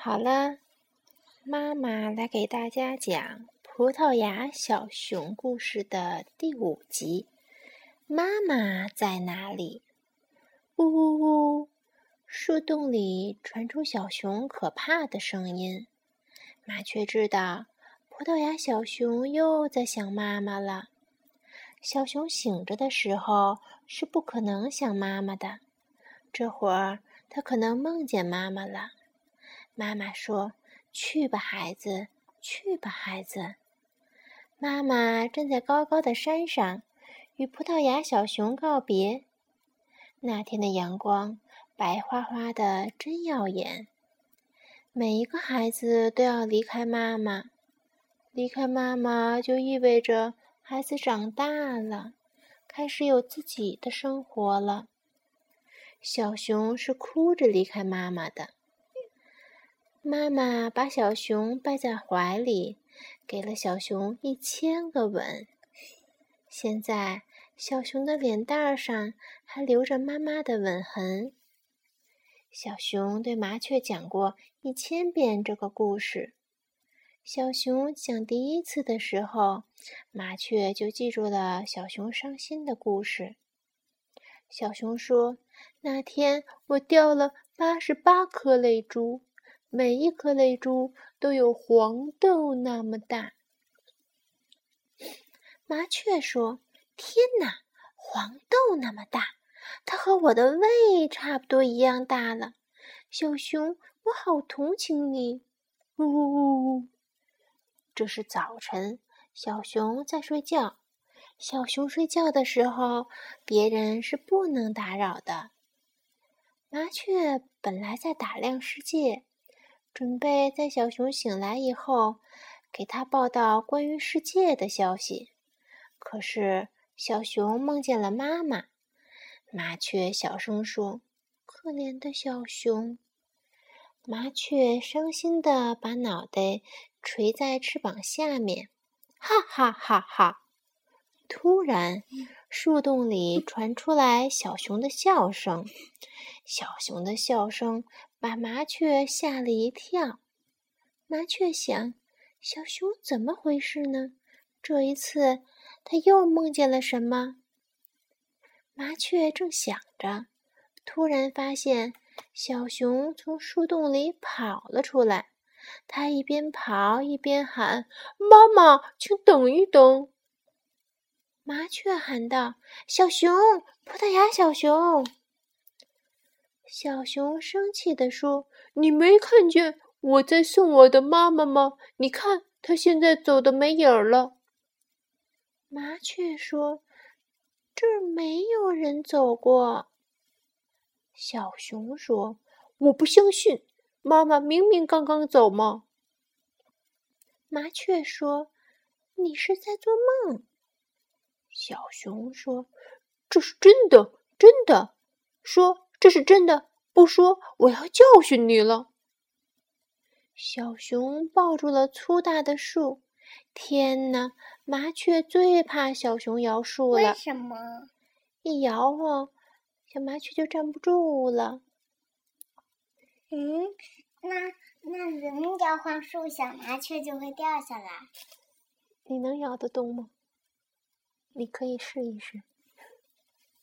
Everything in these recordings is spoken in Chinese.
好了，妈妈来给大家讲《葡萄牙小熊》故事的第五集。妈妈在哪里？呜呜呜！树洞里传出小熊可怕的声音。麻雀知道，葡萄牙小熊又在想妈妈了。小熊醒着的时候是不可能想妈妈的，这会儿它可能梦见妈妈了。妈妈说：“去吧，孩子，去吧，孩子。”妈妈站在高高的山上，与葡萄牙小熊告别。那天的阳光白花花的，真耀眼。每一个孩子都要离开妈妈，离开妈妈就意味着孩子长大了，开始有自己的生活了。小熊是哭着离开妈妈的。妈妈把小熊抱在怀里，给了小熊一千个吻。现在，小熊的脸蛋上还留着妈妈的吻痕。小熊对麻雀讲过一千遍这个故事。小熊讲第一次的时候，麻雀就记住了小熊伤心的故事。小熊说：“那天我掉了八十八颗泪珠。”每一颗泪珠都有黄豆那么大。麻雀说：“天哪，黄豆那么大，它和我的胃差不多一样大了。”小熊，我好同情你。呜呜呜！这是早晨，小熊在睡觉。小熊睡觉的时候，别人是不能打扰的。麻雀本来在打量世界。准备在小熊醒来以后，给他报道关于世界的消息。可是小熊梦见了妈妈。麻雀小声说：“可怜的小熊。”麻雀伤心的把脑袋垂在翅膀下面，哈哈哈哈！突然，树洞里传出来小熊的笑声。小熊的笑声。把麻雀吓了一跳。麻雀想：小熊怎么回事呢？这一次，他又梦见了什么？麻雀正想着，突然发现小熊从树洞里跑了出来。它一边跑一边喊：“妈妈，请等一等！”麻雀喊道：“小熊，葡萄牙小熊。”小熊生气地说：“你没看见我在送我的妈妈吗？你看，它现在走的没影儿了。”麻雀说：“这儿没有人走过。”小熊说：“我不相信，妈妈明明刚刚走嘛。”麻雀说：“你是在做梦。”小熊说：“这是真的，真的。”说。这是真的，不说我要教训你了。小熊抱住了粗大的树。天哪，麻雀最怕小熊摇树了。为什么？一摇晃，小麻雀就站不住了。嗯，那那人摇晃树，小麻雀就会掉下来。你能摇得动吗？你可以试一试。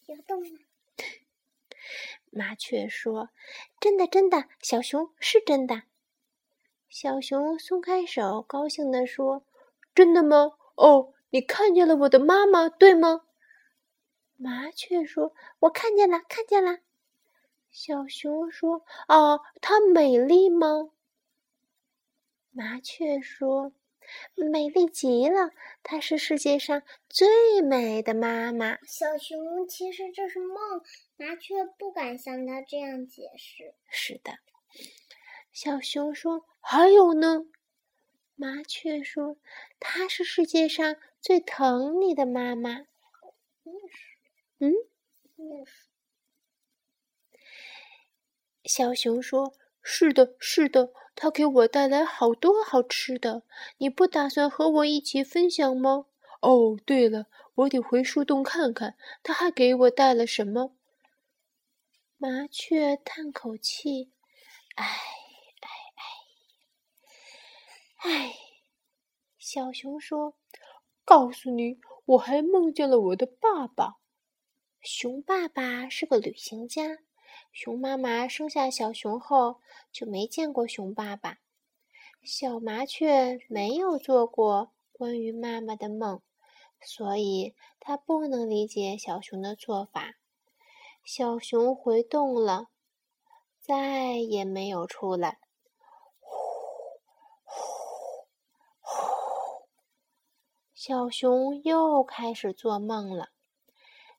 摇动吗？麻雀说：“真的，真的，小熊是真的。”小熊松开手，高兴地说：“真的吗？哦，你看见了我的妈妈，对吗？”麻雀说：“我看见了，看见了。”小熊说：“啊，她美丽吗？”麻雀说。美丽极了，她是世界上最美的妈妈。小熊，其实这是梦，麻雀不敢向他这样解释。是的，小熊说：“还有呢。”麻雀说：“她是世界上最疼你的妈妈。”嗯，小熊说。是的，是的，他给我带来好多好吃的。你不打算和我一起分享吗？哦，对了，我得回树洞看看，他还给我带了什么。麻雀叹口气：“哎，哎，哎。”唉，小熊说：“告诉你，我还梦见了我的爸爸。熊爸爸是个旅行家。熊妈妈生下小熊后就没见过熊爸爸。小麻雀没有做过关于妈妈的梦，所以它不能理解小熊的做法。小熊回洞了，再也没有出来。”小熊又开始做梦了。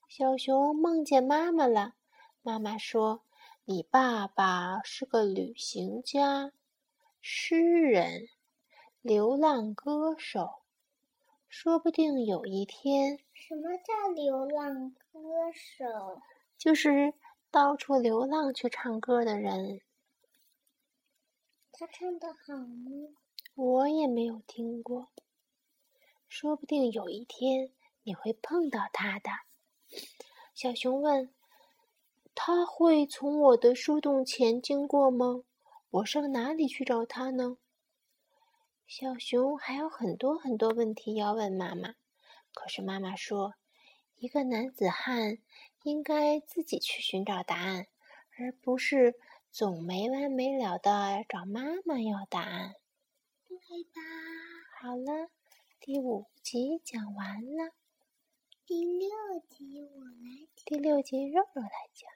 小熊梦见妈妈了。妈妈说：“你爸爸是个旅行家、诗人、流浪歌手，说不定有一天……什么叫流浪歌手？就是到处流浪去唱歌的人。他唱的好吗？我也没有听过。”说不定有一天你会碰到他的。小熊问：“他会从我的树洞前经过吗？我上哪里去找他呢？”小熊还有很多很多问题要问妈妈，可是妈妈说：“一个男子汉应该自己去寻找答案，而不是总没完没了的找妈妈要答案。”对吧？好了。第五集讲完了，第六集我来讲。第六集肉肉来讲。